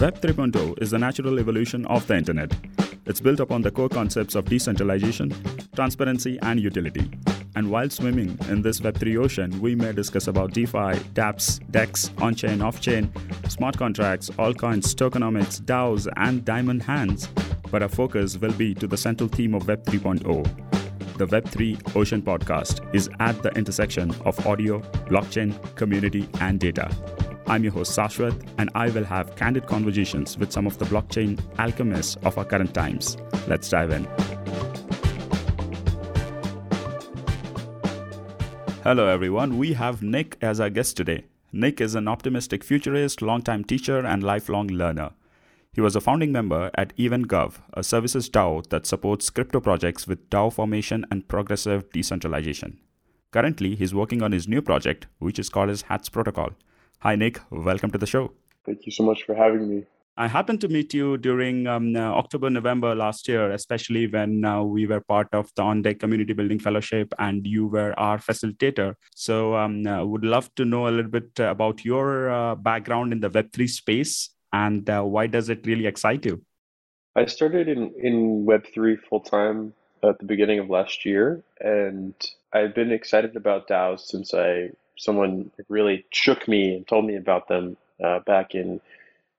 Web 3.0 is the natural evolution of the internet. It's built upon the core concepts of decentralization, transparency, and utility. And while swimming in this Web3 ocean, we may discuss about DeFi, dApps, DEX, on chain, off chain, smart contracts, altcoins, tokenomics, DAOs, and diamond hands. But our focus will be to the central theme of Web 3.0. The Web3 Ocean podcast is at the intersection of audio, blockchain, community, and data. I'm your host Sashwat, and I will have candid conversations with some of the blockchain alchemists of our current times. Let's dive in. Hello, everyone. We have Nick as our guest today. Nick is an optimistic futurist, longtime teacher, and lifelong learner. He was a founding member at EvenGov, a services DAO that supports crypto projects with DAO formation and progressive decentralization. Currently, he's working on his new project, which is called as HATS Protocol. Hi, Nick. Welcome to the show. Thank you so much for having me. I happened to meet you during um, uh, October, November last year, especially when uh, we were part of the On Deck Community Building Fellowship and you were our facilitator. So, um, uh, would love to know a little bit about your uh, background in the Web3 space and uh, why does it really excite you? I started in, in Web3 full time at the beginning of last year, and I've been excited about DAOs since I someone really shook me and told me about them uh, back in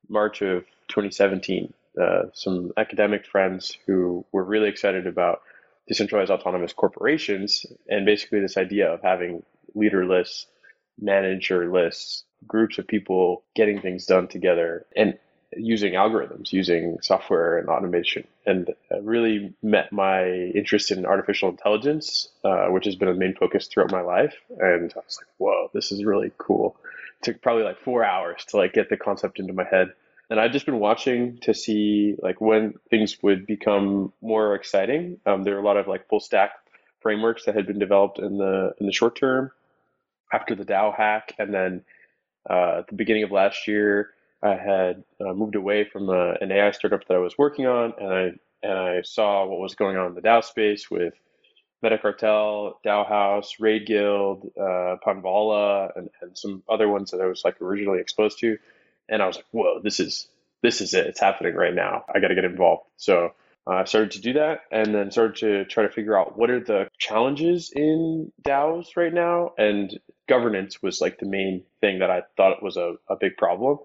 March of 2017. Uh, some academic friends who were really excited about decentralized autonomous corporations and basically this idea of having leaderless, managerless groups of people getting things done together and using algorithms, using software and automation, and really met my interest in artificial intelligence, uh, which has been a main focus throughout my life. And I was like, whoa, this is really cool. It took probably like four hours to like get the concept into my head. And I've just been watching to see like when things would become more exciting. Um, there are a lot of like full stack frameworks that had been developed in the in the short term after the DAO hack, and then uh, at the beginning of last year, I had uh, moved away from a, uh, an AI startup that I was working on, and I and I saw what was going on in the DAO space with Metacartel, DAOhaus, Raid Guild, uh, Panvala, and, and some other ones that I was like originally exposed to, and I was like, whoa, this is this is it. It's happening right now. I got to get involved. So uh, I started to do that, and then started to try to figure out what are the challenges in DAOs right now, and governance was like the main thing that I thought was a, a big problem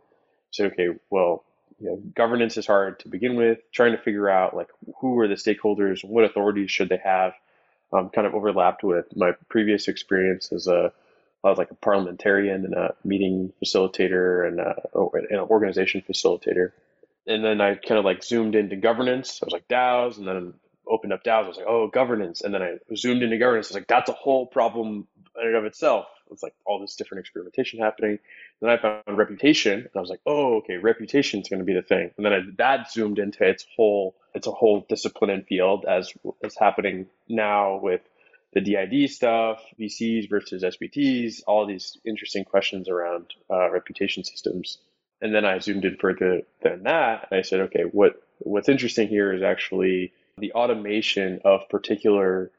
say, okay, well, you know, governance is hard to begin with. Trying to figure out like who are the stakeholders, what authorities should they have, um, kind of overlapped with my previous experience as a I was like a parliamentarian and a meeting facilitator and, a, an organization facilitator. And then I kind of like zoomed into governance. I was like DAOs, and then opened up DAOs. I was like, oh, governance. And then I zoomed into governance. I was like, that's a whole problem in and of itself. It's like all this different experimentation happening. Then I found reputation, and I was like, oh, okay, reputation is going to be the thing. And then I, that zoomed into its whole, it's a whole discipline and field as is happening now with the DID stuff, VCs versus SBTs, all these interesting questions around uh, reputation systems. And then I zoomed in further than that, and I said, okay, what what's interesting here is actually the automation of particular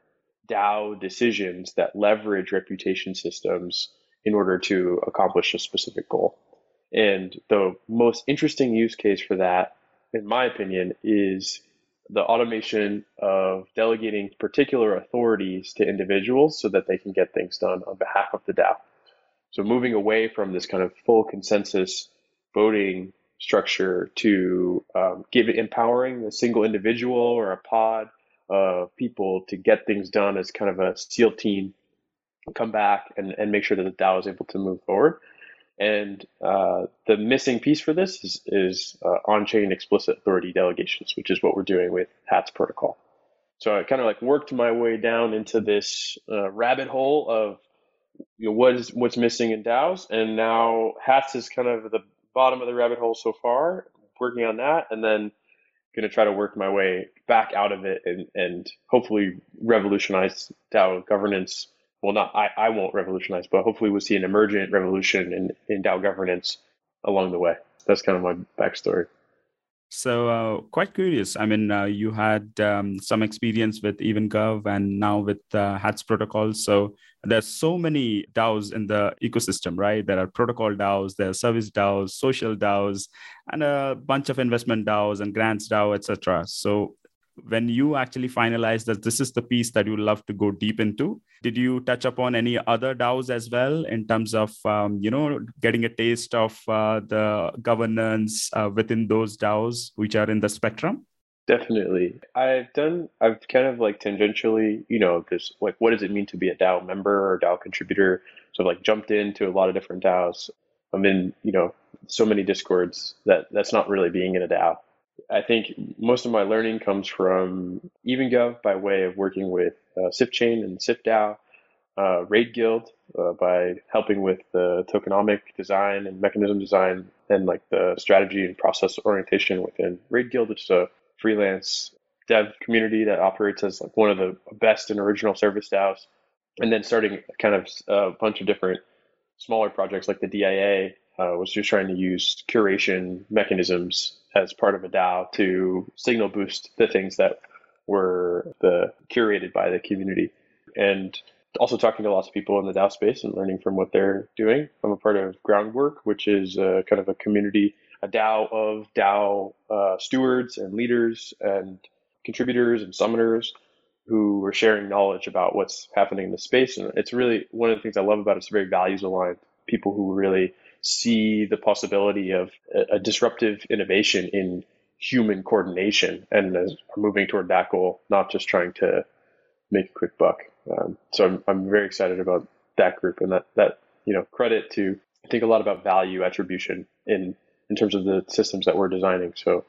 DAO decisions that leverage reputation systems in order to accomplish a specific goal. And the most interesting use case for that, in my opinion, is the automation of delegating particular authorities to individuals so that they can get things done on behalf of the DAO. So moving away from this kind of full consensus voting structure to um, give empowering a single individual or a pod of people to get things done as kind of a SEAL team, come back and, and make sure that the DAO is able to move forward. And uh, the missing piece for this is, is uh, on-chain explicit authority delegations, which is what we're doing with HATS protocol. So I kind of like worked my way down into this uh, rabbit hole of you know, what is what's missing in DAOs, and now HATS is kind of the bottom of the rabbit hole so far. Working on that, and then going to try to work my way back out of it and, and hopefully revolutionize DAO governance. Well, not I, I won't revolutionize, but hopefully we'll see an emergent revolution in, in DAO governance along the way. That's kind of my backstory. So, uh, quite curious. I mean, uh, you had um, some experience with EvenGov and now with uh, HATS protocol. So, there's so many DAOs in the ecosystem, right? There are protocol DAOs, there are service DAOs, social DAOs, and a bunch of investment DAOs and grants DAO, etc. So, when you actually finalized that this is the piece that you love to go deep into did you touch upon any other daos as well in terms of um, you know getting a taste of uh, the governance uh, within those daos which are in the spectrum? Definitely. I've done i've kind of like tangentially you know this like what does it mean to be a dao member or dao contributor? So I've like jumped into a lot of different daos. I'm in you know so many discords that that's not really being in a dao I think most of my learning comes from EvenGov by way of working with uh, SifChain and SifDAO, uh, Raid Guild uh, by helping with the tokenomic design and mechanism design and like the strategy and process orientation within Raid Guild, which is a freelance dev community that operates as like one of the best and original service DAOs. And then starting kind of a bunch of different smaller projects like the DIA uh, was just trying to use curation mechanisms as part of a DAO to signal boost the things that were the curated by the community. And also talking to lots of people in the DAO space and learning from what they're doing. I'm a part of groundw3rk, which is a, kind of a community, a DAO of DAO uh, stewards and leaders and contributors and summoners who are sharing knowledge about what's happening in the space. And it's really one of the things I love about it. It's very values aligned. People who really see the possibility of a, disruptive innovation in human coordination and are moving toward that goal, not just trying to make a quick buck. Um, so I'm, I'm very excited about that group and that, that, you know, credit to think a lot about value attribution in, in terms of the systems that we're designing. So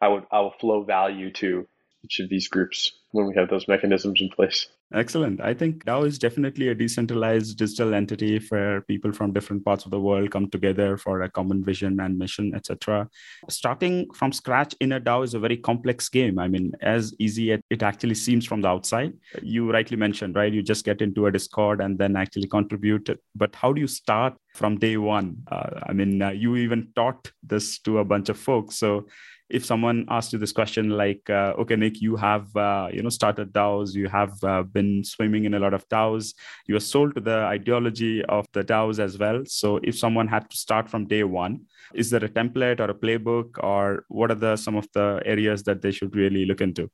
I would, I will flow value to each of these groups when we have those mechanisms in place. Excellent. I think DAO is definitely a decentralized digital entity where people from different parts of the world come together for a common vision and mission, etc. Starting from scratch in a DAO is a very complex game. I mean, as easy as it actually seems from the outside. You rightly mentioned, right? You just get into a Discord and then actually contribute. But how do you start from day one? Uh, I mean, uh, you even taught this to a bunch of folks. So if someone asked you this question like uh, okay nick you have uh, you know started daos you have uh, been swimming in a lot of daos you are sold to the ideology of the daos as well. So if someone had to start from day one is there a template or a playbook or what are the some of the areas that they should really look into?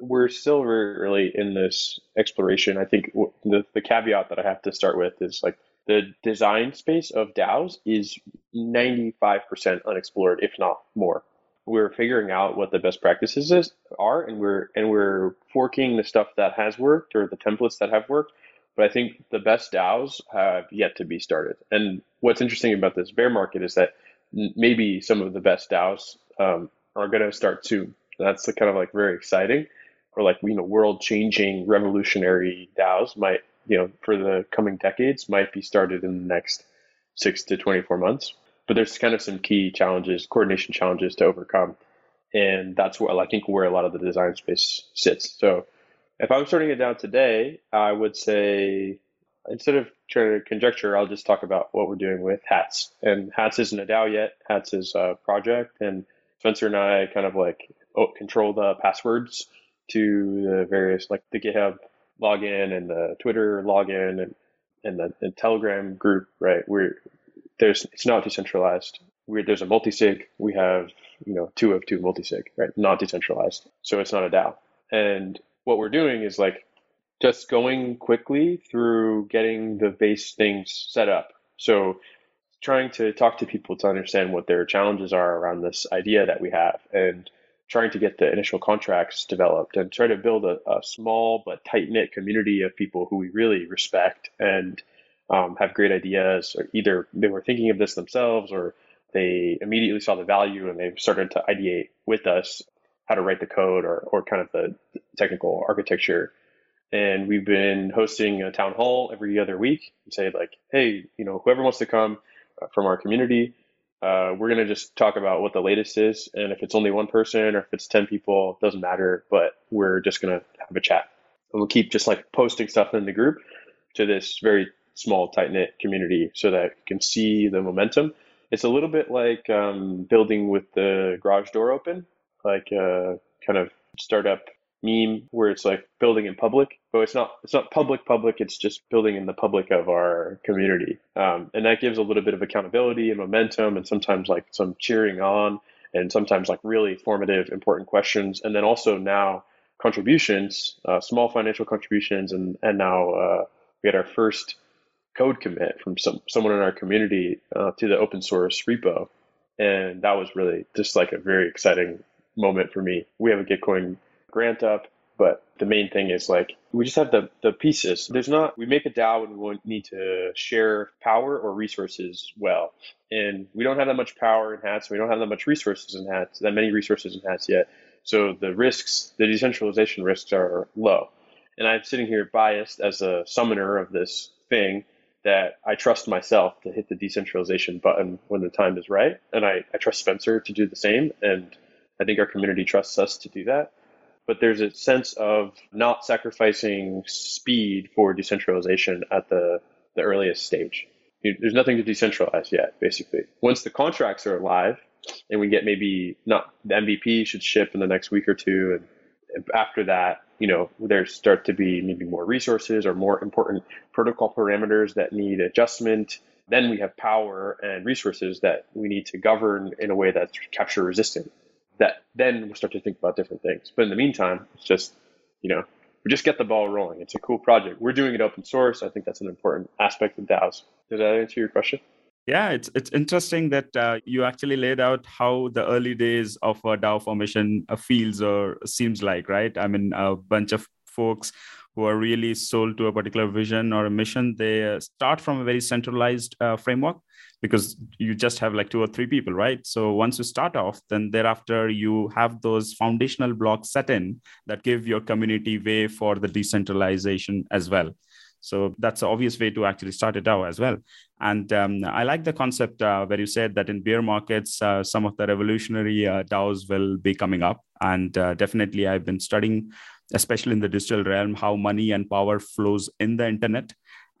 We're still very early in this exploration. I think the, the caveat that i have to start with is like the design space of DAOs is 95% unexplored, if not more we're figuring out what the best practices is, are, and we're and we're forking the stuff that has worked or the templates that have worked. But I think the best DAOs have yet to be started. And what's interesting about this bear market is that maybe some of the best DAOs um, are going to start soon. That's kind of like very exciting, or like you know, world-changing, revolutionary DAOs might you know for the coming decades might be started in the next six to twenty-four months but there's kind of some key challenges, coordination challenges to overcome. And that's where I think where a lot of the design space sits. So if I'm starting it down today, I would say instead of trying to conjecture, I'll just talk about what we're doing with Hats. And Hats isn't a DAO yet. Hats is a project, and Spencer and I kind of like control the passwords to the various like the GitHub login and the Twitter login and and the, the Telegram group. Right, we're there's it's not decentralized. we there's a multisig. We have you know two of two multisig, right? Not decentralized, so it's not a DAO. And what we're doing is like just going quickly through getting the base things set up. So trying to talk to people to understand what their challenges are around this idea that we have and trying to get the initial contracts developed and try to build a, a small but tight knit community of people who we really respect and um, have great ideas, or either they were thinking of this themselves or they immediately saw the value and they started to ideate with us how to write the code or, or kind of the technical architecture. And we've been hosting a town hall every other week and say like, hey, you know, whoever wants to come uh, from our community, uh, we're to just talk about what the latest is. And if it's only one person or if it's 10 people, doesn't matter, but we're just to have a chat. And we'll keep just like posting stuff in the group to this very small, tight knit community so that you can see the momentum It's a little bit like um, building with the garage door open, like a kind of startup meme where it's like building in public, but it's not it's not public public. It's just building in the public of our community, um, and that gives a little bit of accountability and momentum, and sometimes like some cheering on, and sometimes like really formative, important questions, and then also now contributions, uh, small financial contributions, and and now uh, we had our first code commit from some someone in our community uh, to the open source repo, and that was really just like a very exciting moment for me. We have a Gitcoin grant up, but the main thing is like we just have the the pieces. There's not we make a DAO and we need to share power or resources well, and we don't have that much power in Hats. We don't have that much resources in Hats. That many resources in Hats yet. So the risks, the decentralization risks are low. And I'm sitting here biased as a summoner of this thing that I trust myself to hit the decentralization button when the time is right. And I, I trust Spencer to do the same. And I think our community trusts us to do that. But there's a sense of not sacrificing speed for decentralization at the, the earliest stage. There's nothing to decentralize yet, basically. Once the contracts are alive and we get maybe not the MVP should ship in the next week or two. And after that, you know, there start to be maybe more resources or more important protocol parameters that need adjustment. Then we have power and resources that we need to govern in a way that's capture resistant. That then we'll start to think about different things. But in the meantime, it's just, you know, we just get the ball rolling. It's a cool project. We're doing it open source. I think that's an important aspect of DAOs. Does that answer your question? Yeah, it's it's interesting that uh, you actually laid out how the early days of a DAO formation uh, feels or seems like, right? I mean, a bunch of folks who are really sold to a particular vision or a mission, they uh, start from a very centralized uh, framework because you just have like two or three people, right? So once you start off, then thereafter you have those foundational blocks set in that give your community way for the decentralization as well. So that's an obvious way to actually start it out as well. And um, I like the concept uh, where you said that in bear markets, uh, some of the revolutionary uh, DAOs will be coming up. And uh, definitely, I've been studying, especially in the digital realm, how money and power flows in the internet.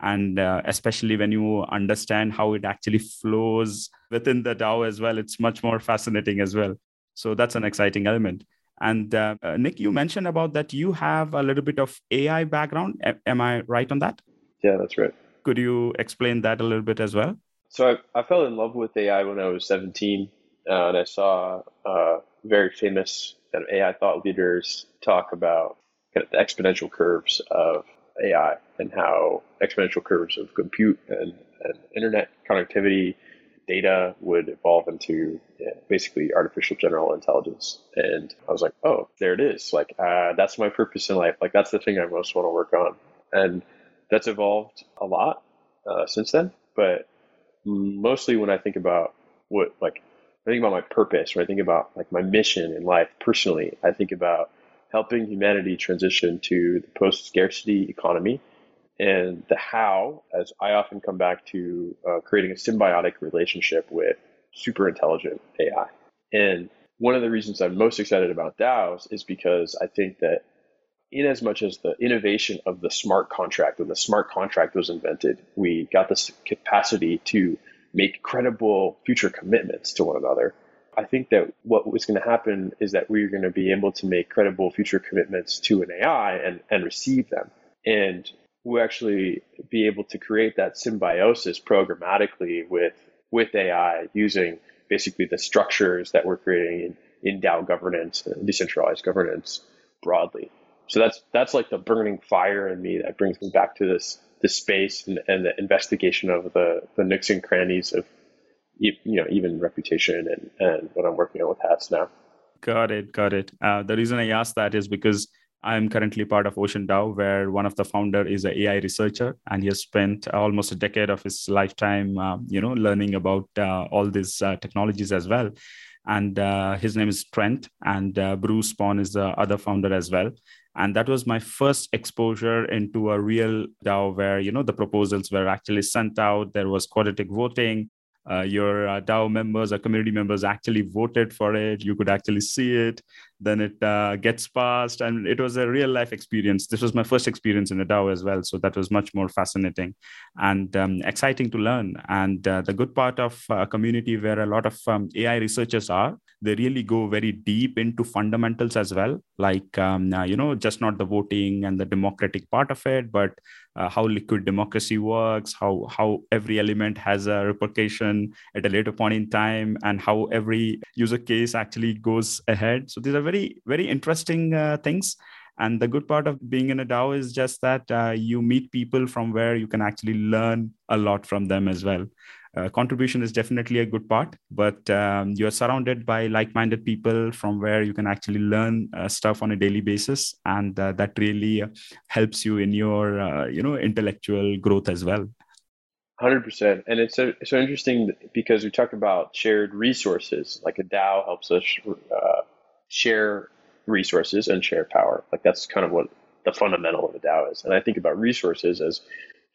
And uh, especially when you understand how it actually flows within the DAO as well, it's much more fascinating as well. So that's an exciting element. And uh, uh, Nick, you mentioned about that you have a little bit of AI background. A- am I right on that? Yeah, that's right. Could you explain that a little bit as well? So I, I fell in love with AI when I was 17, uh, and I saw uh, very famous kind of AI thought leaders talk about kind of the exponential curves of AI and how exponential curves of compute and, and internet connectivity data would evolve into yeah, basically artificial general intelligence. And I was like, oh, there it is. Like, uh, that's my purpose in life. Like, that's the thing I most want to work on. And that's evolved a lot uh, since then. But mostly when I think about what, like, I think about my purpose, when I think about like my mission in life personally, I think about helping humanity transition to the post scarcity economy and the how, as I often come back to uh, creating a symbiotic relationship with super intelligent AI. And one of the reasons I'm most excited about DAOs is because I think that in as much as the innovation of the smart contract, when the smart contract was invented, we got this capacity to make credible future commitments to one another. I think that what was going to happen is that we're going to be able to make credible future commitments to an AI and, and receive them. And we'll actually be able to create that symbiosis programmatically with with AI using basically the structures that we're creating in, in DAO governance decentralized governance broadly. So that's that's like the burning fire in me that brings me back to this this space and, and the investigation of the the nooks and crannies of you know even reputation and and what I'm working on with hats now. Got it, got it. Uh, the reason I asked that is because I'm currently part of Ocean DAO, where one of the founder is an AI researcher, and he has spent almost a decade of his lifetime, uh, you know, learning about uh, all these uh, technologies as well. And uh, his name is Trent, and uh, Bruce Pon is the other founder as well. And that was my first exposure into a real DAO, where you know the proposals were actually sent out. There was quadratic voting. Uh, your uh, DAO members or community members actually voted for it. You could actually see it. Then it uh, gets passed, and it was a real life experience. This was my first experience in a DAO as well, so that was much more fascinating and um, exciting to learn. And uh, the good part of a community where a lot of um, AI researchers are, they really go very deep into fundamentals as well, like um, uh, you know, just not the voting and the democratic part of it, but uh, how liquid democracy works, how how every element has a repercussion at a later point in time, and how every user case actually goes ahead. So these are very very interesting uh, things. And the good part of being in a DAO is just that uh, you meet people from where you can actually learn a lot from them as well uh, contribution is definitely a good part but um, you're surrounded by like-minded people from where you can actually learn uh, stuff on a daily basis and uh, that really helps you in your uh, you know intellectual growth as well. 100% and it's so, so interesting because we talk about shared resources like a dao helps us uh, share resources and share power. Like that's kind of what the fundamental of a dao is. And i think about resources as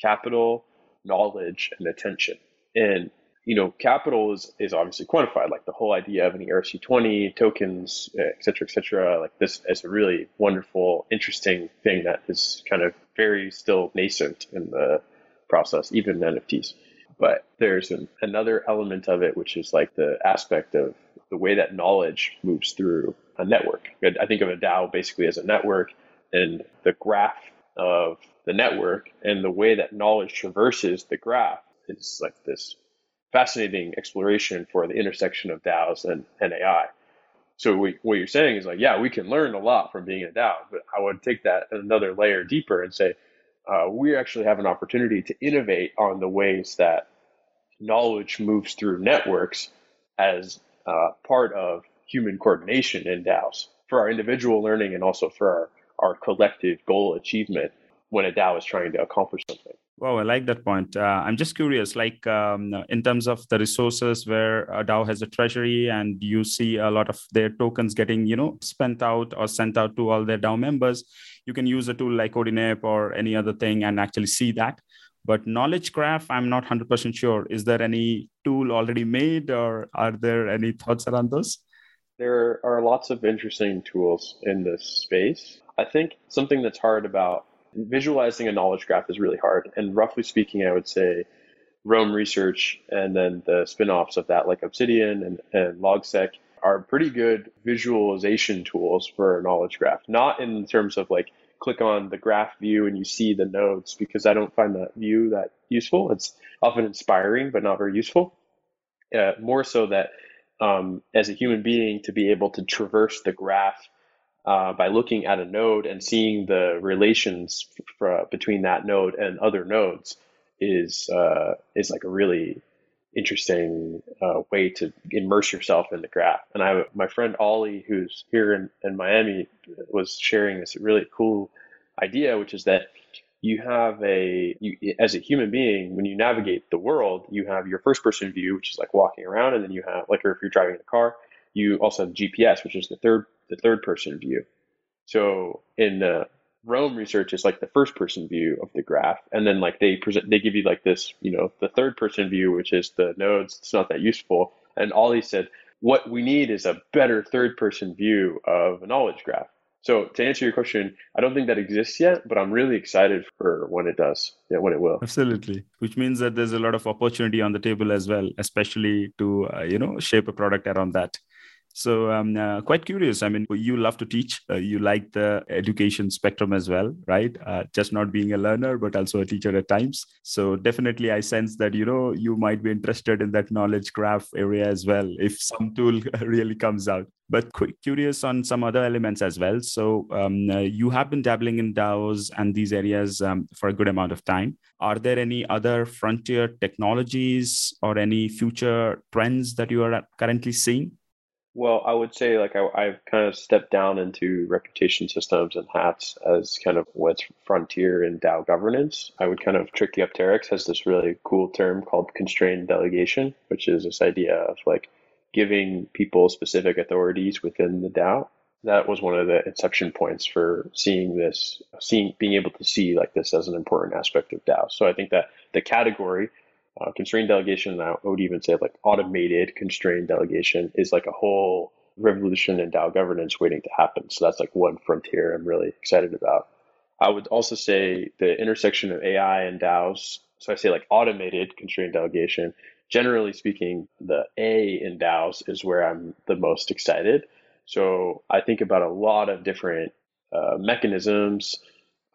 capital knowledge and attention and you know, capital is, is obviously quantified, like the whole idea of an ERC20 tokens, uh, et cetera, et cetera. Like this is a really wonderful, interesting thing that is kind of very still nascent in the process, even NFTs. But there's an, another element of it, which is like the aspect of the way that knowledge moves through a network. I think of a DAO basically as a network and the graph of the network and the way that knowledge traverses the graph it's like this fascinating exploration for the intersection of DAOs and, and AI. So we, what you're saying is like, yeah, we can learn a lot from being a DAO, but I would take that another layer deeper and say, uh, we actually have an opportunity to innovate on the ways that knowledge moves through networks as uh, part of human coordination in DAOs for our individual learning and also for our, our collective goal achievement when a DAO is trying to accomplish something. Wow, I like that point. Uh, I'm just curious, like um, in terms of the resources where a DAO has a treasury and you see a lot of their tokens getting, you know, spent out or sent out to all their DAO members, you can use a tool like Odinip or any other thing and actually see that. But knowledge graph, I'm not 100% sure. Is there any tool already made or are there any thoughts around those? There are lots of interesting tools in this space. I think something that's hard about visualizing a knowledge graph is really hard. And roughly speaking, I would say Roam Research and then the spin-offs of that, like Obsidian and, and Logseq, are pretty good visualization tools for a knowledge graph. Not in terms of like click on the graph view and you see the nodes, because I don't find that view that useful. It's often inspiring, but not very useful. Uh, more so that um, as a human being, to be able to traverse the graph uh, by looking at a node and seeing the relations f- between that node and other nodes is uh, is like a really interesting uh, way to immerse yourself in the graph. And I, my friend Ollie, who's here in, in Miami, was sharing this really cool idea, which is that you have a you, as a human being when you navigate the world, you have your first person view, which is like walking around, and then you have like, if you're driving a car, you also have GPS, which is the third the third person view. So in the Roam research, it's like the first person view of the graph, and then like they present, they give you like this, you know, the third person view, which is the nodes. It's not that useful. And Ollie said, what we need is a better third person view of a knowledge graph. So to answer your question, I don't think that exists yet, but I'm really excited for when it does. Yeah, when it will. Absolutely, which means that there's a lot of opportunity on the table as well, especially to uh, you know shape a product around that. So I'm uh, quite curious. I mean, you love to teach. Uh, you like the education spectrum as well, right? Uh, just not being a learner, but also a teacher at times. So definitely, I sense that you know you might be interested in that knowledge graph area as well if some tool really comes out. But curious on some other elements as well. So um, uh, you have been dabbling in DAOs and these areas um, for a good amount of time. Are there any other frontier technologies or any future trends that you are currently seeing? Well, I would say like I, I've kind of stepped down into reputation systems and hats as kind of what's frontier in DAO governance. I would kind of Tricky up terrics has this really cool term called constrained delegation, which is this idea of like giving people specific authorities within the DAO. That was one of the inception points for seeing this, seeing being able to see like this as an important aspect of DAO. So I think that the category Uh, constrained delegation, I would even say like automated constrained delegation, is like a whole revolution in DAO governance waiting to happen. So that's like one frontier I'm really excited about. I would also say the intersection of AI and DAOs. So I say like automated constrained delegation. Generally speaking, the A in DAOs is where I'm the most excited. So I think about a lot of different uh, mechanisms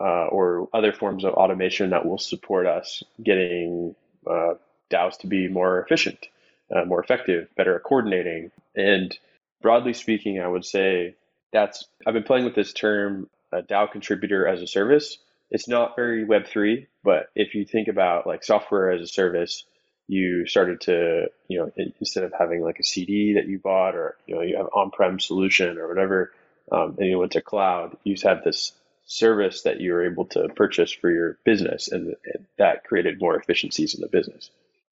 uh, or other forms of automation that will support us getting uh, DAOs to be more efficient, uh, more effective, better at coordinating. And broadly speaking, I would say that's I've been playing with this term a DAO contributor as a service. It's not very Web3, but if you think about like software as a service, you started to, you know, instead of having like a CD that you bought or, you know, you have on-prem solution or whatever, um, and you went to cloud, you have this service that you were able to purchase for your business and, that created more efficiencies in the business.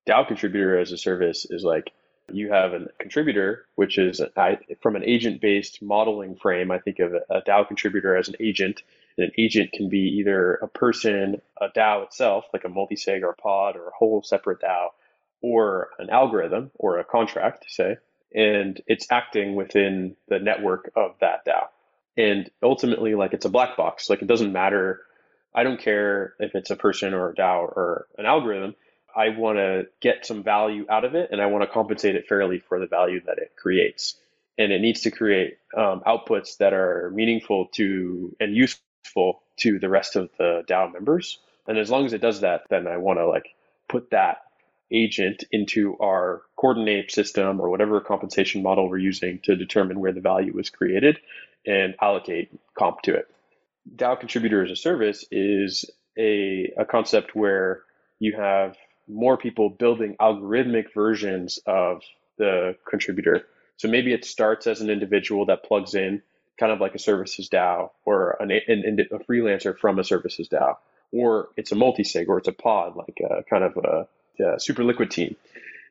DAO contributor as a service is like you have a contributor, which is I, from an agent based modeling frame. I think of a DAO contributor as an agent, and an agent can be either a person, a DAO itself, like a multi-sig or a pod or a whole separate DAO, or an algorithm or a contract, say, and it's acting within the network of that DAO. And ultimately, like it's a black box. Like it doesn't matter. I don't care if it's a person or a DAO or an algorithm I want to get some value out of it and I want to compensate it fairly for the value that it creates. And it needs to create um, outputs that are meaningful to and useful to the rest of the DAO members. And as long as it does that, then I want to like put that agent into our coordinate system or whatever compensation model we're using to determine where the value was created and allocate comp to it. DAO contributor as a service is a, a concept where you have more people building algorithmic versions of the contributor. So maybe it starts as an individual that plugs in, kind of like a services DAO or an, an, a freelancer from a services DAO, or it's a multi-sig or it's a pod, like a, kind of a, a super liquid team.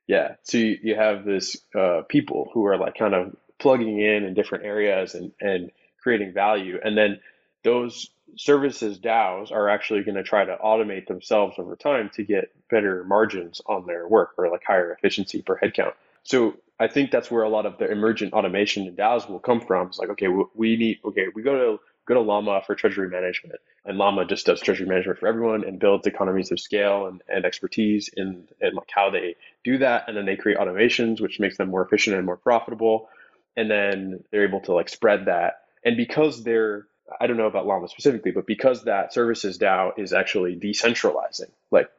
Yeah. So you, you have this uh, people who are like kind of plugging in in different areas and, and creating value. And then those services DAOs are actually going to try to automate themselves over time to get better margins on their work or like higher efficiency per headcount. So I think that's where a lot of the emergent automation in DAOs will come from. It's like, okay, we need, okay, we go to go to Llama for treasury management, and Llama just does treasury management for everyone and builds economies of scale and, and expertise in, in like how they do that, and then they create automations which makes them more efficient and more profitable, and then they're able to like spread that. And because they're I don't know about Llama specifically, but because that services DAO is actually decentralizing, like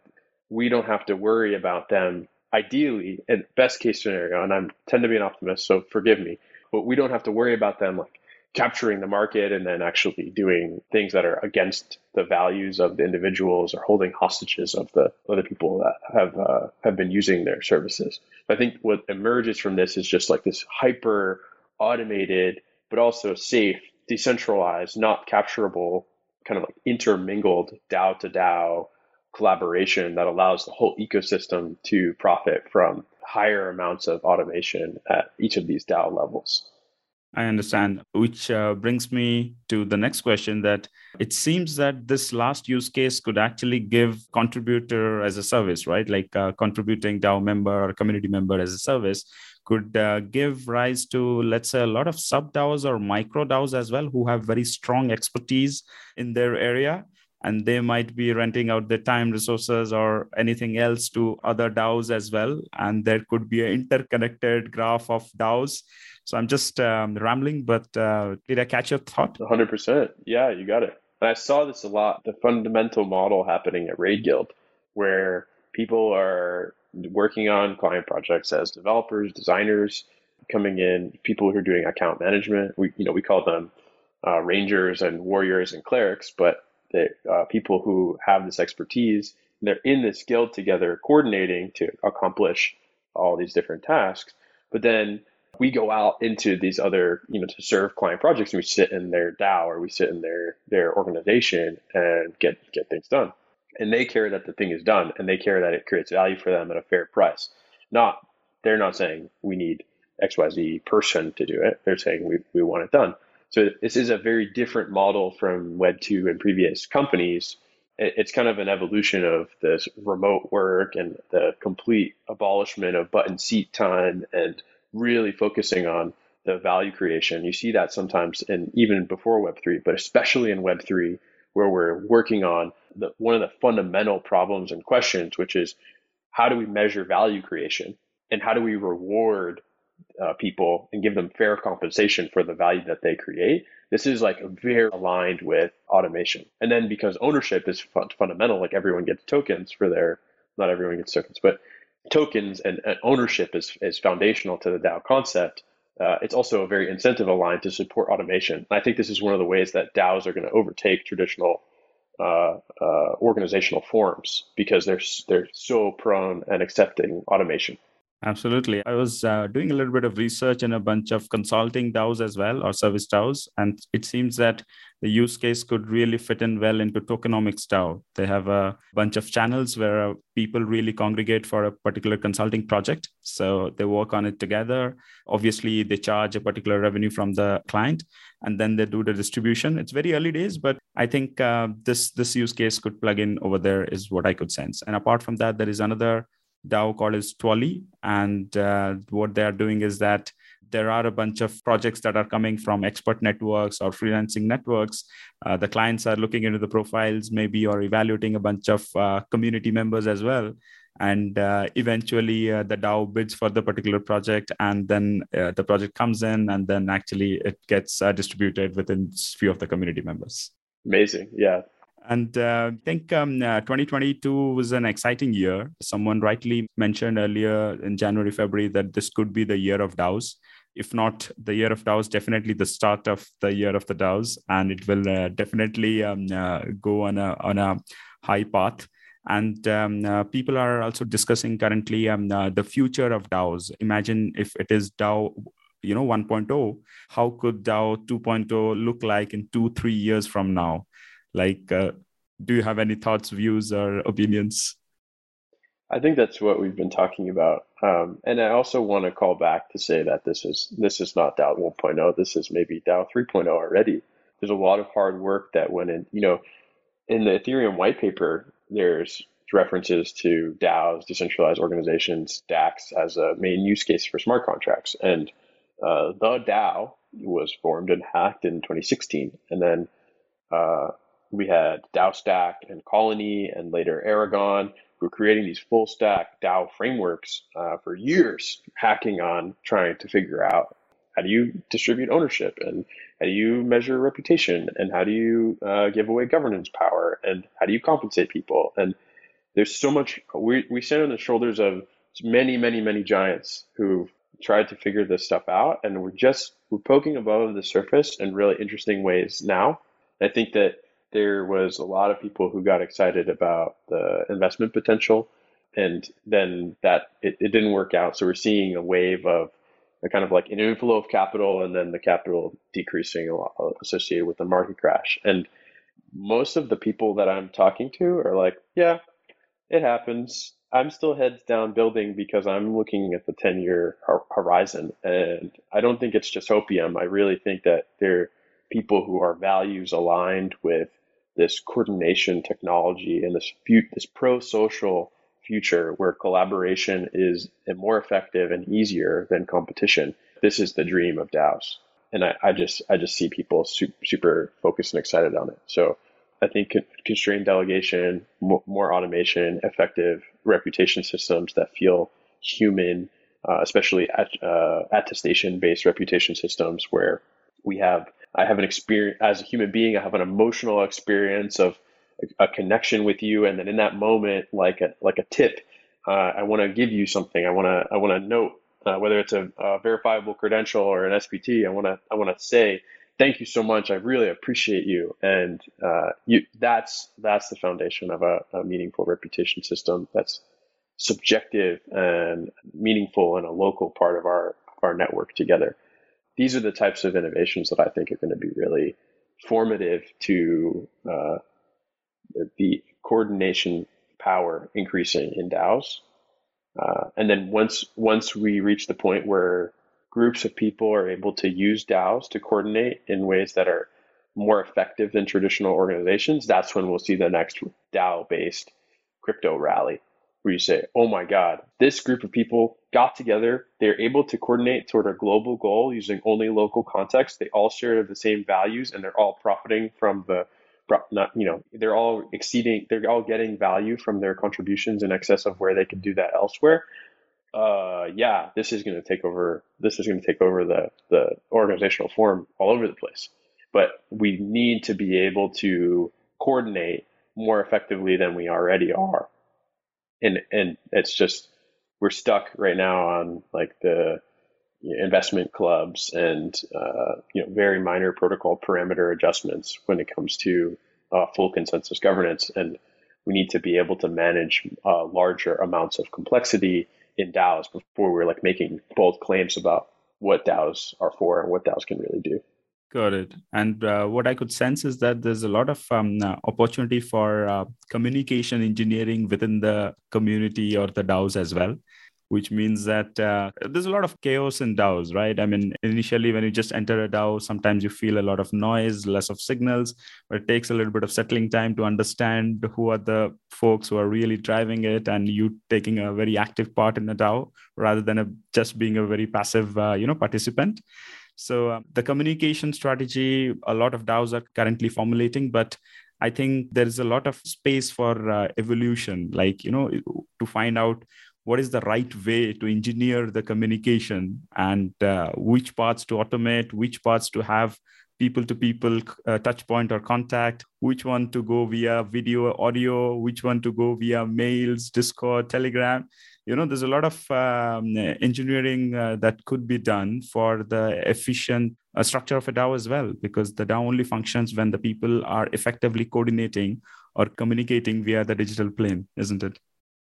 we don't have to worry about them ideally and best case scenario, and I tend to be an optimist, so forgive me, but we don't have to worry about them like capturing the market and then actually doing things that are against the values of the individuals or holding hostages of the other people that have uh, have been using their services. I think what emerges from this is just like this hyper automated but also safe decentralized, not capturable, kind of like intermingled DAO to DAO collaboration that allows the whole ecosystem to profit from higher amounts of automation at each of these DAO levels. I understand, which uh, brings me to the next question that it seems that this last use case could actually give contributor as a service, right? Like uh, contributing DAO member or community member as a service could uh, give rise to, let's say, a lot of sub DAOs or micro DAOs as well who have very strong expertise in their area. And they might be renting out their time, resources, or anything else to other DAOs as well. And there could be an interconnected graph of DAOs. So I'm just um, rambling, but uh, did I catch your thought? 100%. Yeah, you got it. And I saw this a lot, the fundamental model happening at Raid Guild, where people are working on client projects as developers, designers coming in, people who are doing account management. We, you know, we call them uh, rangers and warriors and clerics, but they, uh, people who have this expertise. They're in this guild together, coordinating to accomplish all these different tasks. But then we go out into these other, you know, to serve client projects, and we sit in their DAO or we sit in their their organization and get get things done and they care that the thing is done and they care that it creates value for them at a fair price. Not they're not saying we need XYZ person to do it. They're saying we, we want it done. So this is a very different model from Web2 and previous companies it's kind of an evolution of this remote work and the complete abolishment of button seat time and really focusing on the value creation. You see that sometimes in even before Web3, but especially in Web3, where we're working on the, one of the fundamental problems and questions, which is how do we measure value creation and how do we reward uh, people and give them fair compensation for the value that they create? This is like very aligned with automation. And then because ownership is fun- fundamental, like everyone gets tokens for their, not everyone gets tokens, but tokens and, and ownership is, is foundational to the DAO concept. Uh, it's also a very incentive aligned to support automation. I think this is one of the ways that DAOs are going to overtake traditional uh, uh, organizational forms because they're they're so prone and accepting automation. Absolutely. I was uh, doing a little bit of research in a bunch of consulting DAOs as well, or service DAOs, and it seems that the use case could really fit in well into tokenomics DAO. They have a bunch of channels where uh, people really congregate for a particular consulting project. So they work on it together. Obviously, they charge a particular revenue from the client, and then they do the distribution. It's very early days, but I think uh, this this use case could plug in over there is what I could sense. And apart from that, there is another DAO called is Twally. And uh, what they are doing is that there are a bunch of projects that are coming from expert networks or freelancing networks. Uh, the clients are looking into the profiles, maybe, or evaluating a bunch of uh, community members as well. And uh, eventually, uh, the DAO bids for the particular project, and then uh, the project comes in, and then actually it gets distributed within few of the community members. Amazing, yeah. And uh, I think um, uh, 2022 was an exciting year. Someone rightly mentioned earlier in January, February that this could be the year of DAOs. If not the year of DAOs, definitely the start of the year of the DAOs, and it will uh, definitely um, uh, go on a on a high path. And um, uh, people are also discussing currently um, uh, the future of DAOs. Imagine if it is DAO you know 1.0 how could dao 2.0 look like in two three years from now like, uh, do you have any thoughts, views, or opinions? I think that's what we've been talking about, um, and I also want to call back to say that this is this is not DAO 1.0. This is maybe DAO 3.0 already. There's a lot of hard work that went in. You know, in the Ethereum white paper, there's references to DAOs, decentralized organizations, DACs as a main use case for smart contracts, and uh, the DAO was formed and hacked in 2016, and then uh, we had DAOstack and Colony and later Aragon who were creating these full stack DAO frameworks uh, for years, hacking on trying to figure out how do you distribute ownership and how do you measure reputation and how do you uh, give away governance power and how do you compensate people? And there's so much we, we stand on the shoulders of many many many giants who've tried to figure this stuff out and we're just we're poking above the surface in really interesting ways now. I think that there was a lot of people who got excited about the investment potential and then that it, it didn't work out. So we're seeing a wave of a kind of like an inflow of capital and then the capital decreasing a lot uh, associated with the market crash. And most of the people that i'm talking to are like yeah it happens. I'm still heads down building because i'm looking at the 10 year horizon. And i don't think it's just opium. I really think that there people who are values aligned with this coordination technology and this this pro-social future where collaboration is more effective and easier than competition. This is the dream of DAOs, and I, I just I just see people super, super focused and excited on it. So I think constrained delegation, more automation, effective reputation systems that feel human, uh, especially at, uh, attestation-based reputation systems where we have I have an experience as a human being. I have an emotional experience of a, a connection with you, and then in that moment, like a like a tip, uh, I want to give you something. I want to I want to note uh, whether it's a, a, verifiable credential or an SBT. I want to I want to say thank you so much. I really appreciate you, and uh, you that's that's the foundation of a, a meaningful reputation system. That's subjective and meaningful in a local part of our of our network together these are the types of innovations that I think are going to be really formative to uh, the coordination power increasing in DAOs. Uh, and then once once we reach the point where groups of people are able to use DAOs to coordinate in ways that are more effective than traditional organizations, that's when we'll see the next DAO based crypto rally where you say, oh my God, this group of people got together. They're able to coordinate toward a global goal using only local context. They all share the same values and they're all profiting from the not you know they're all exceeding they're all getting value from their contributions in excess of where they could do that elsewhere uh yeah this is going to take over this is going to take over the the organizational form all over the place but we need to be able to coordinate more effectively than we already are and and it's just we're stuck right now on like the investment clubs and uh, you know very minor protocol parameter adjustments when it comes to uh, full consensus governance and we need to be able to manage uh, larger amounts of complexity in DAOs before we're like making bold claims about what DAOs are for and what DAOs can really do. Got it. And uh, what I could sense is that there's a lot of um, uh, opportunity for uh, communication engineering within the community or the DAOs as well, which means that uh, there's a lot of chaos in DAOs, right? I mean, initially, when you just enter a DAO, sometimes you feel a lot of noise, less of signals, but it takes a little bit of settling time to understand who are the folks who are really driving it and you taking a very active part in the DAO rather than a, just being a very passive, uh, you know, participant. So um, the communication strategy, a lot of DAOs are currently formulating, but I think there is a lot of space for uh, evolution, like, you know, to find out what is the right way to engineer the communication and uh, which parts to automate, which parts to have people to people uh, touch point or contact, which one to go via video, audio, which one to go via mails, Discord, Telegram you know there's a lot of um, engineering uh, that could be done for the efficient uh, structure of a dao as well because the dao only functions when the people are effectively coordinating or communicating via the digital plane isn't it?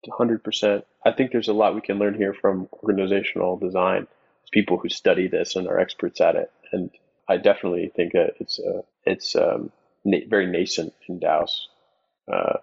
100% i think there's a lot we can learn here from organizational design people who study this and are experts at it. And i definitely think that it's uh, it's um, na- very nascent in daos. Uh,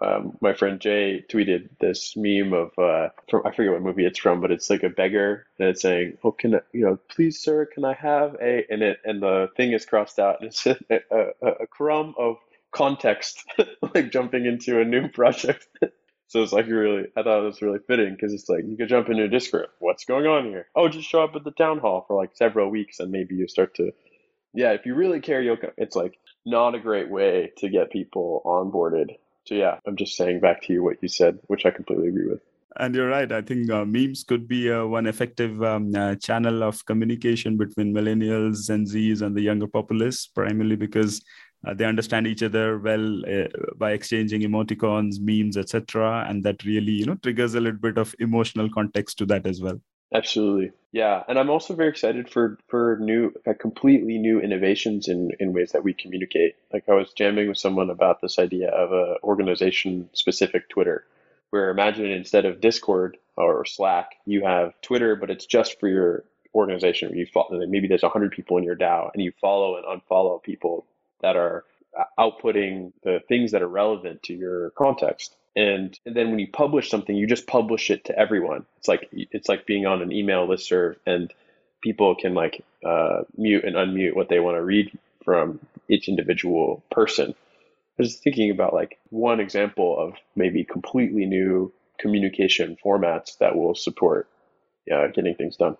um, my friend Jay tweeted this meme of uh, from I forget what movie it's from, but it's like a beggar and it's saying, "Oh, can I, you know, please, sir, can I have a?" and it and the thing is crossed out and it's a, a, a crumb of context, like jumping into a new project. so it's like really, I thought it was really fitting because it's like you could jump into a Discord. What's going on here? Oh, just show up at the town hall for like several weeks and maybe you start to, yeah, if you really care, you'll. It's like not a great way to get people onboarded so yeah, I'm just saying back to you what you said, which I completely agree with. And you're right. I think uh, memes could be uh, one effective um, uh, channel of communication between millennials, and Zs, and the younger populace, primarily because uh, they understand each other well uh, by exchanging emoticons, memes, etc., and that really, you know, triggers a little bit of emotional context to that as well. Absolutely. Yeah. And I'm also very excited for, for new, uh, completely new innovations in, in ways that we communicate. Like I was jamming with someone about this idea of a organization specific Twitter, where imagine instead of Discord or Slack, you have Twitter, but it's just for your organization. You follow, maybe there's 100 people in your DAO and you follow and unfollow people that are uh, outputting the things that are relevant to your context and, and then when you publish something you just publish it to everyone. It's like it's like being on an email list serve and people can like uh, mute and unmute what they want to read from each individual person. I was thinking about like one example of maybe completely new communication formats that will support uh, getting things done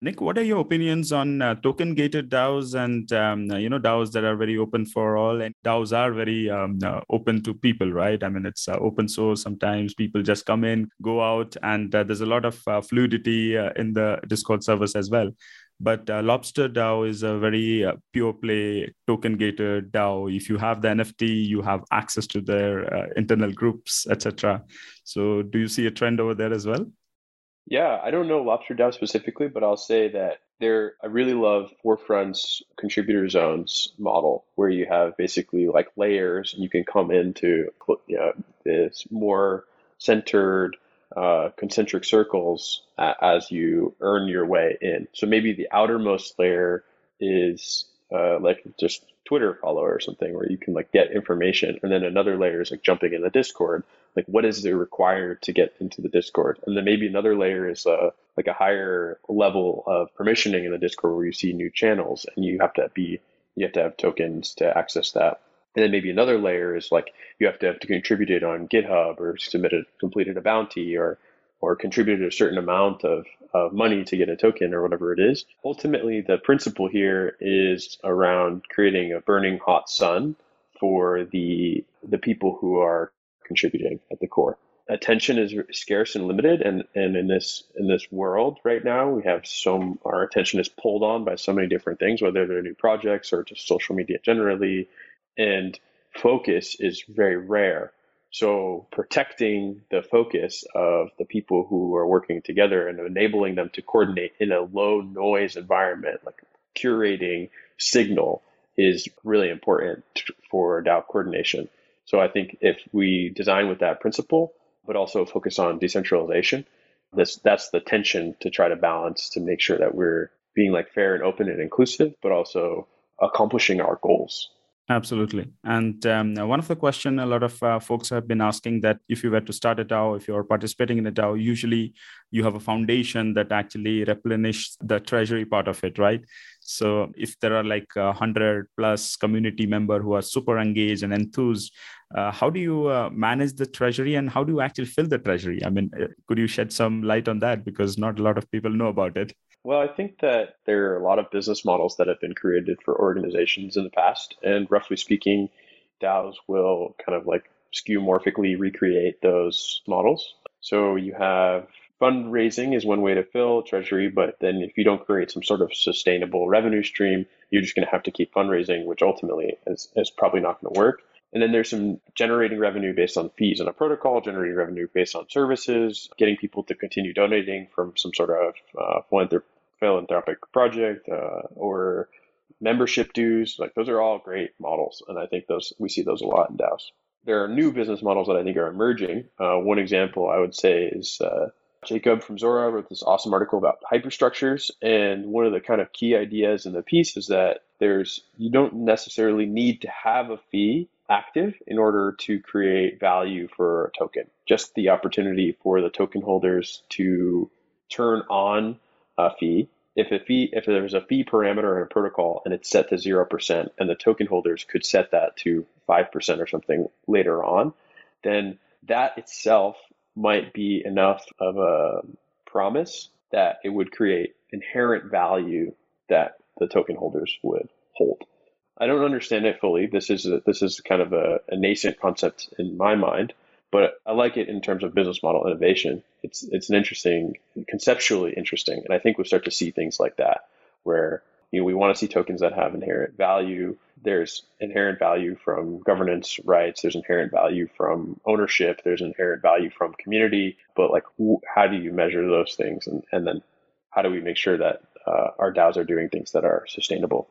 Nick, what are your opinions on uh, token gated DAOs and um, you know DAOs that are very open for all and DAOs are very um, uh, open to people, right? I mean, it's uh, open source. Sometimes people just come in, go out, and uh, there's a lot of uh, fluidity uh, in the Discord service as well. But Lobster DAO is a very pure play token gated DAO. If you have the NFT, you have access to their internal groups, etc. So, do you see a trend over there as well? Yeah, I don't know Lobster DAO specifically, but I'll say that there I really love Forefront's contributor zones model, where you have basically like layers, and you can come into you know, this more centered uh, concentric circles as you earn your way in. So maybe the outermost layer is uh, like just Twitter follower or something, where you can like get information, and then another layer is like jumping in the Discord, like what is it required to get into the discord and then maybe another layer is uh, like a higher level of permissioning in the discord where you see new channels and you have to be you have to have tokens to access that. And then maybe another layer is like you have to have to contribute it on GitHub or submitted completed a bounty or or contributed a certain amount of, of money to get a token or whatever it is. Ultimately, the principle here is around creating a burning hot sun for the the people who are contributing at the core. Attention is scarce and limited, and, and in this in this world right now, we have so our attention is pulled on by so many different things, whether they're new projects or just social media generally, and focus is very rare. So protecting the focus of the people who are working together and enabling them to coordinate in a low noise environment, like curating signal is really important for DAO coordination. So I think if we design with that principle, but also focus on decentralization, this that's the tension to try to balance to make sure that we're being like fair and open and inclusive, but also accomplishing our goals. Absolutely. And um, one of the question a lot of uh, folks have been asking that if you were to start a DAO, if you're participating in a DAO, usually you have a foundation that actually replenish the treasury part of it, right? So if there are like a hundred plus community member who are super engaged and enthused, uh, how do you uh, manage the treasury and how do you actually fill the treasury? I mean, uh, could you shed some light on that because not a lot of people know about it. Well, I think that there are a lot of business models that have been created for organizations in the past, and roughly speaking, DAOs will kind of like skeuomorphically recreate those models. So you have fundraising is one way to fill treasury, but then if you don't create some sort of sustainable revenue stream, you're just going to have to keep fundraising, which ultimately is, is probably not going to work. And then there's some generating revenue based on fees on a protocol, generating revenue based on services, getting people to continue donating from some sort of uh, philanthropic project uh, or membership dues. Like those are all great models, and I think those we see those a lot in DAOs. There are new business models that I think are emerging. Uh, one example I would say is uh, Jacob from Zora wrote this awesome article about hyperstructures, and one of the kind of key ideas in the piece is that there's you don't necessarily need to have a fee active in order to create value for a token. Just the opportunity for the token holders to turn on a fee. If a fee, if there's a fee parameter in a protocol and it's set to zero percent, and the token holders could set that to five percent or something later on, then that itself might be enough of a promise that it would create inherent value that the token holders would hold. I don't understand it fully. This is a, this is kind of a, a, nascent concept in my mind, but I like it in terms of business model innovation. It's it's an interesting, conceptually interesting, and I think we'll start to see things like that where you know we want to see tokens that have inherent value. There's inherent value from governance rights. There's inherent value from ownership. There's inherent value from community. But like, how do you measure those things, and and then how do we make sure that uh, our DAOs are doing things that are sustainable?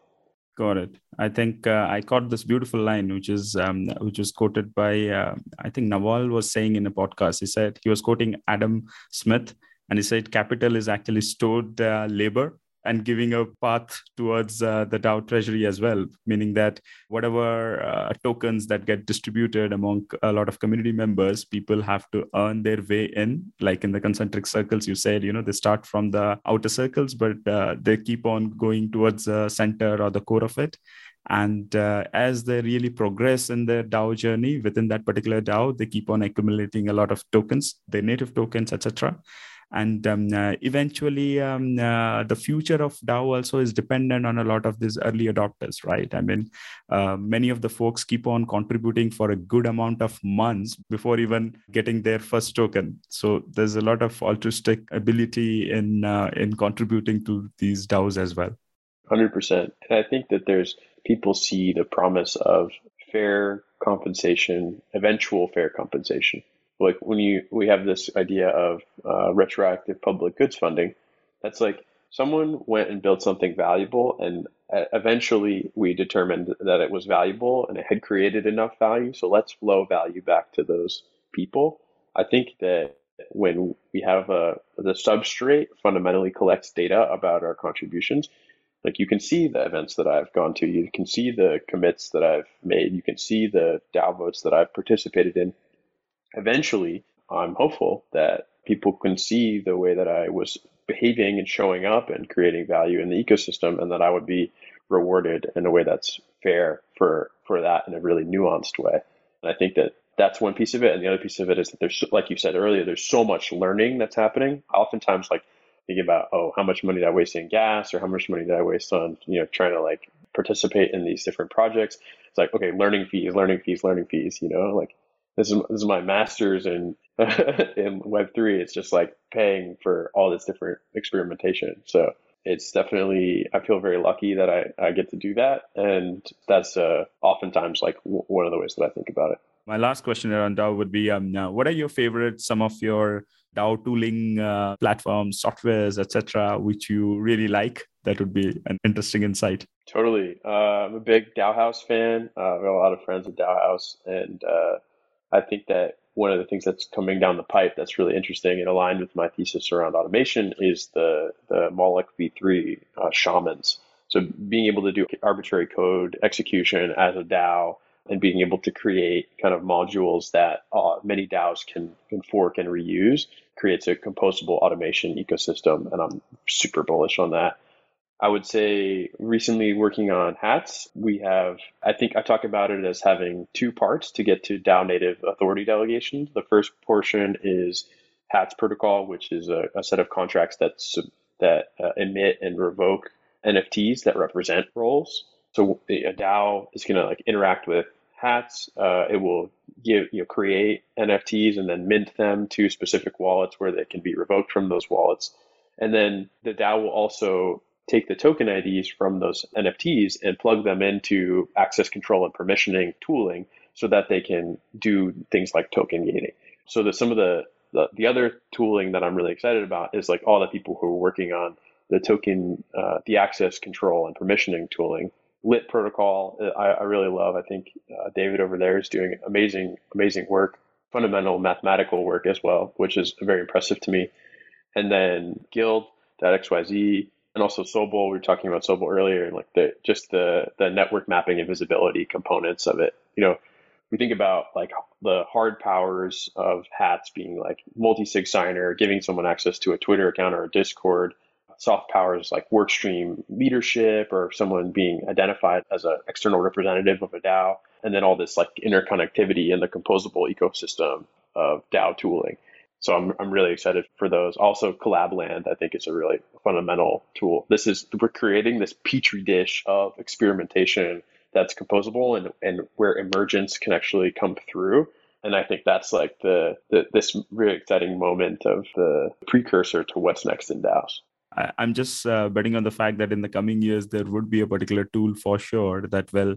Got it. I think uh, I caught this beautiful line, which is um, which was quoted by uh, I think Naval was saying in a podcast. He said he was quoting Adam Smith, and he said capital is actually stored uh, labor and giving a path towards uh, the DAO treasury as well, meaning that whatever uh, tokens that get distributed among a lot of community members, people have to earn their way in. Like in the concentric circles, you said, you know, they start from the outer circles, but uh, they keep on going towards the center or the core of it. And uh, as they really progress in their DAO journey within that particular DAO, they keep on accumulating a lot of tokens, their native tokens, etc and um, uh, eventually um, uh, the future of dao also is dependent on a lot of these early adopters right? I mean uh, many of the folks keep on contributing for a good amount of months before even getting their first token. So there's a lot of altruistic ability in uh, in contributing to these daos as well. 100% and i think that there's people see the promise of fair compensation eventual fair compensation like when you we have this idea of uh, retroactive public goods funding that's like someone went and built something valuable and uh, eventually we determined that it was valuable and it had created enough value so let's flow value back to those people. I think that when we have a the substrate fundamentally collects data about our contributions like you can see the events that I've gone to, you can see the commits that I've made, you can see the DAO votes that I've participated in eventually, I'm hopeful that people can see the way that I was behaving and showing up and creating value in the ecosystem, and that I would be rewarded in a way that's fair for for that in a really nuanced way. And I think that that's one piece of it. And the other piece of it is that there's, like you said earlier, there's so much learning that's happening. Oftentimes, like thinking about, oh, how much money did I waste in gas, or how much money did I waste on, you know, trying to like participate in these different projects. It's like, okay, learning fees, learning fees, learning fees. You know, like this is this is my master's in in Web three. It's just like paying for all this different experimentation. So it's definitely I feel very lucky that I, I get to do that, and that's uh, oftentimes like w- one of the ways that I think about it. My last question around DAO would be: um, now, What are your favorite some of your DAO tooling uh, platforms, softwares, etc., which you really like? That would be an interesting insight. Totally, uh, I'm a big DAOhaus fan. Uh, I've got a lot of friends at DAOhaus, and uh, I think that one of the things that's coming down the pipe that's really interesting and aligned with my thesis around automation is the the Moloch v3 uh, shamans. So being able to do arbitrary code execution as a DAO and being able to create kind of modules that uh, many DAOs can, can fork and reuse creates a composable automation ecosystem. And I'm super bullish on that. I would say recently working on hats, we have, I think I talk about it as having two parts to get to DAO native authority delegation. The first portion is hats protocol, which is a, a set of contracts that, that uh, emit and revoke NFTs that represent roles. So a DAO is going to like interact with hats. Uh, it will give you know create NFTs and then mint them to specific wallets where they can be revoked from those wallets. And then the DAO will also take the token IDs from those NFTs and plug them into access control and permissioning tooling so that they can do things like token gating. So that some of the, the, the other tooling that I'm really excited about is like all the people who are working on the token, uh, the access control and permissioning tooling. Lit protocol, uh, I, I really love. I think uh, David over there is doing amazing, amazing work, fundamental mathematical work as well, which is very impressive to me. And then Guild.xyz, and also Sobol. We were talking about Sobol earlier, and like the just the the network mapping and visibility components of it. You know, we think about like the hard powers of hats being like multi-sig signer, giving someone access to a Twitter account or a Discord. Soft powers like workstream leadership or someone being identified as an external representative of a DAO, and then all this like interconnectivity in the composable ecosystem of DAO tooling. So I'm, I'm really excited for those. Also, Collabland, I think, is a really fundamental tool. This is, we're creating this petri dish of experimentation that's composable and, and where emergence can actually come through. And I think that's like the, the this really exciting moment of the precursor to what's next in DAOs. I'm just uh, betting on the fact that in the coming years there would be a particular tool for sure that will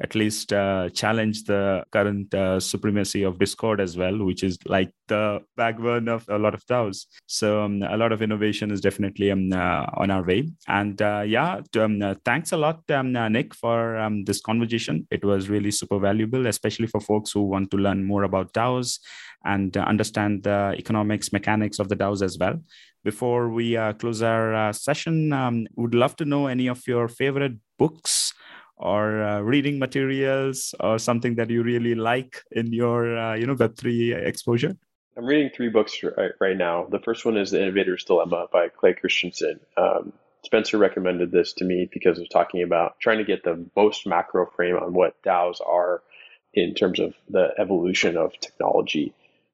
at least uh, challenge the current uh, supremacy of Discord as well, which is like the backbone of a lot of DAOs. So um, a lot of innovation is definitely um, uh, on our way. And uh, yeah, um, uh, thanks a lot, um, uh, Nick, for um, this conversation. It was really super valuable, especially for folks who want to learn more about DAOs and understand the economics, mechanics of the DAOs as well. Before we close our session, um, would love to know any of your favorite books or uh, reading materials or something that you really like in your uh, you know web3 exposure? I'm reading three books right, right, now. The first one is the innovator's dilemma by clay christensen. Um, spencer recommended this to me because of talking about trying to get the most macro frame on what daos are in terms of the evolution of technology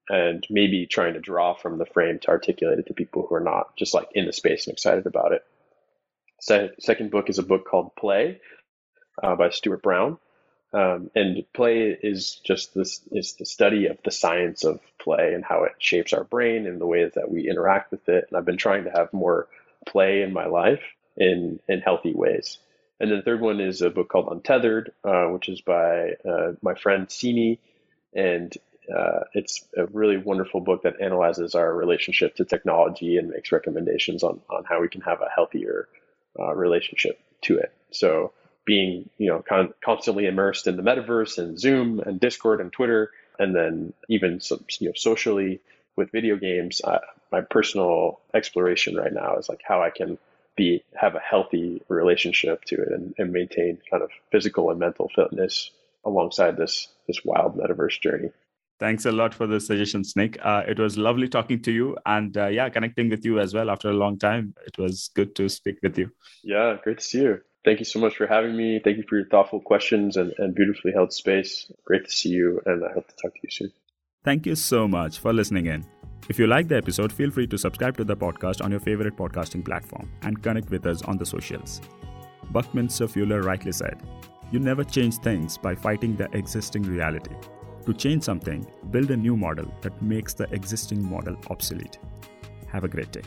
and maybe trying to draw from the frame to articulate it to people who are not just like in the space and excited about it. Se- second book is a book called play uh, by Stuart Brown. Um, and play is just this is the study of the science of play and how it shapes our brain and the ways that we interact with it. And I've been trying to have more play in my life in in healthy ways. And then the third one is a book called Untethered, uh, which is by uh, my friend Simi, and uh, it's a really wonderful book that analyzes our relationship to technology and makes recommendations on on how we can have a healthier uh, relationship to it. So being you know con- constantly immersed in the metaverse and Zoom and Discord and Twitter, and then even some, you know socially with video games. Uh, my personal exploration right now is like how I can be have a healthy relationship to it and, and maintain kind of physical and mental fitness alongside this this wild metaverse journey. Thanks a lot for the suggestions, Nick. Uh, it was lovely talking to you and uh, yeah, connecting with you as well after a long time. It was good to speak with you. Yeah, great to see you. Thank you so much for having me. Thank you for your thoughtful questions and, and beautifully held space. Great to see you, and I hope to talk to you soon. Thank you so much for listening in. If you like the episode, feel free to subscribe to the podcast on your favorite podcasting platform and connect with us on the socials. Buckminster Fuller rightly said, You never change things by fighting the existing reality. To change something, build a new model that makes the existing model obsolete. Have a great day.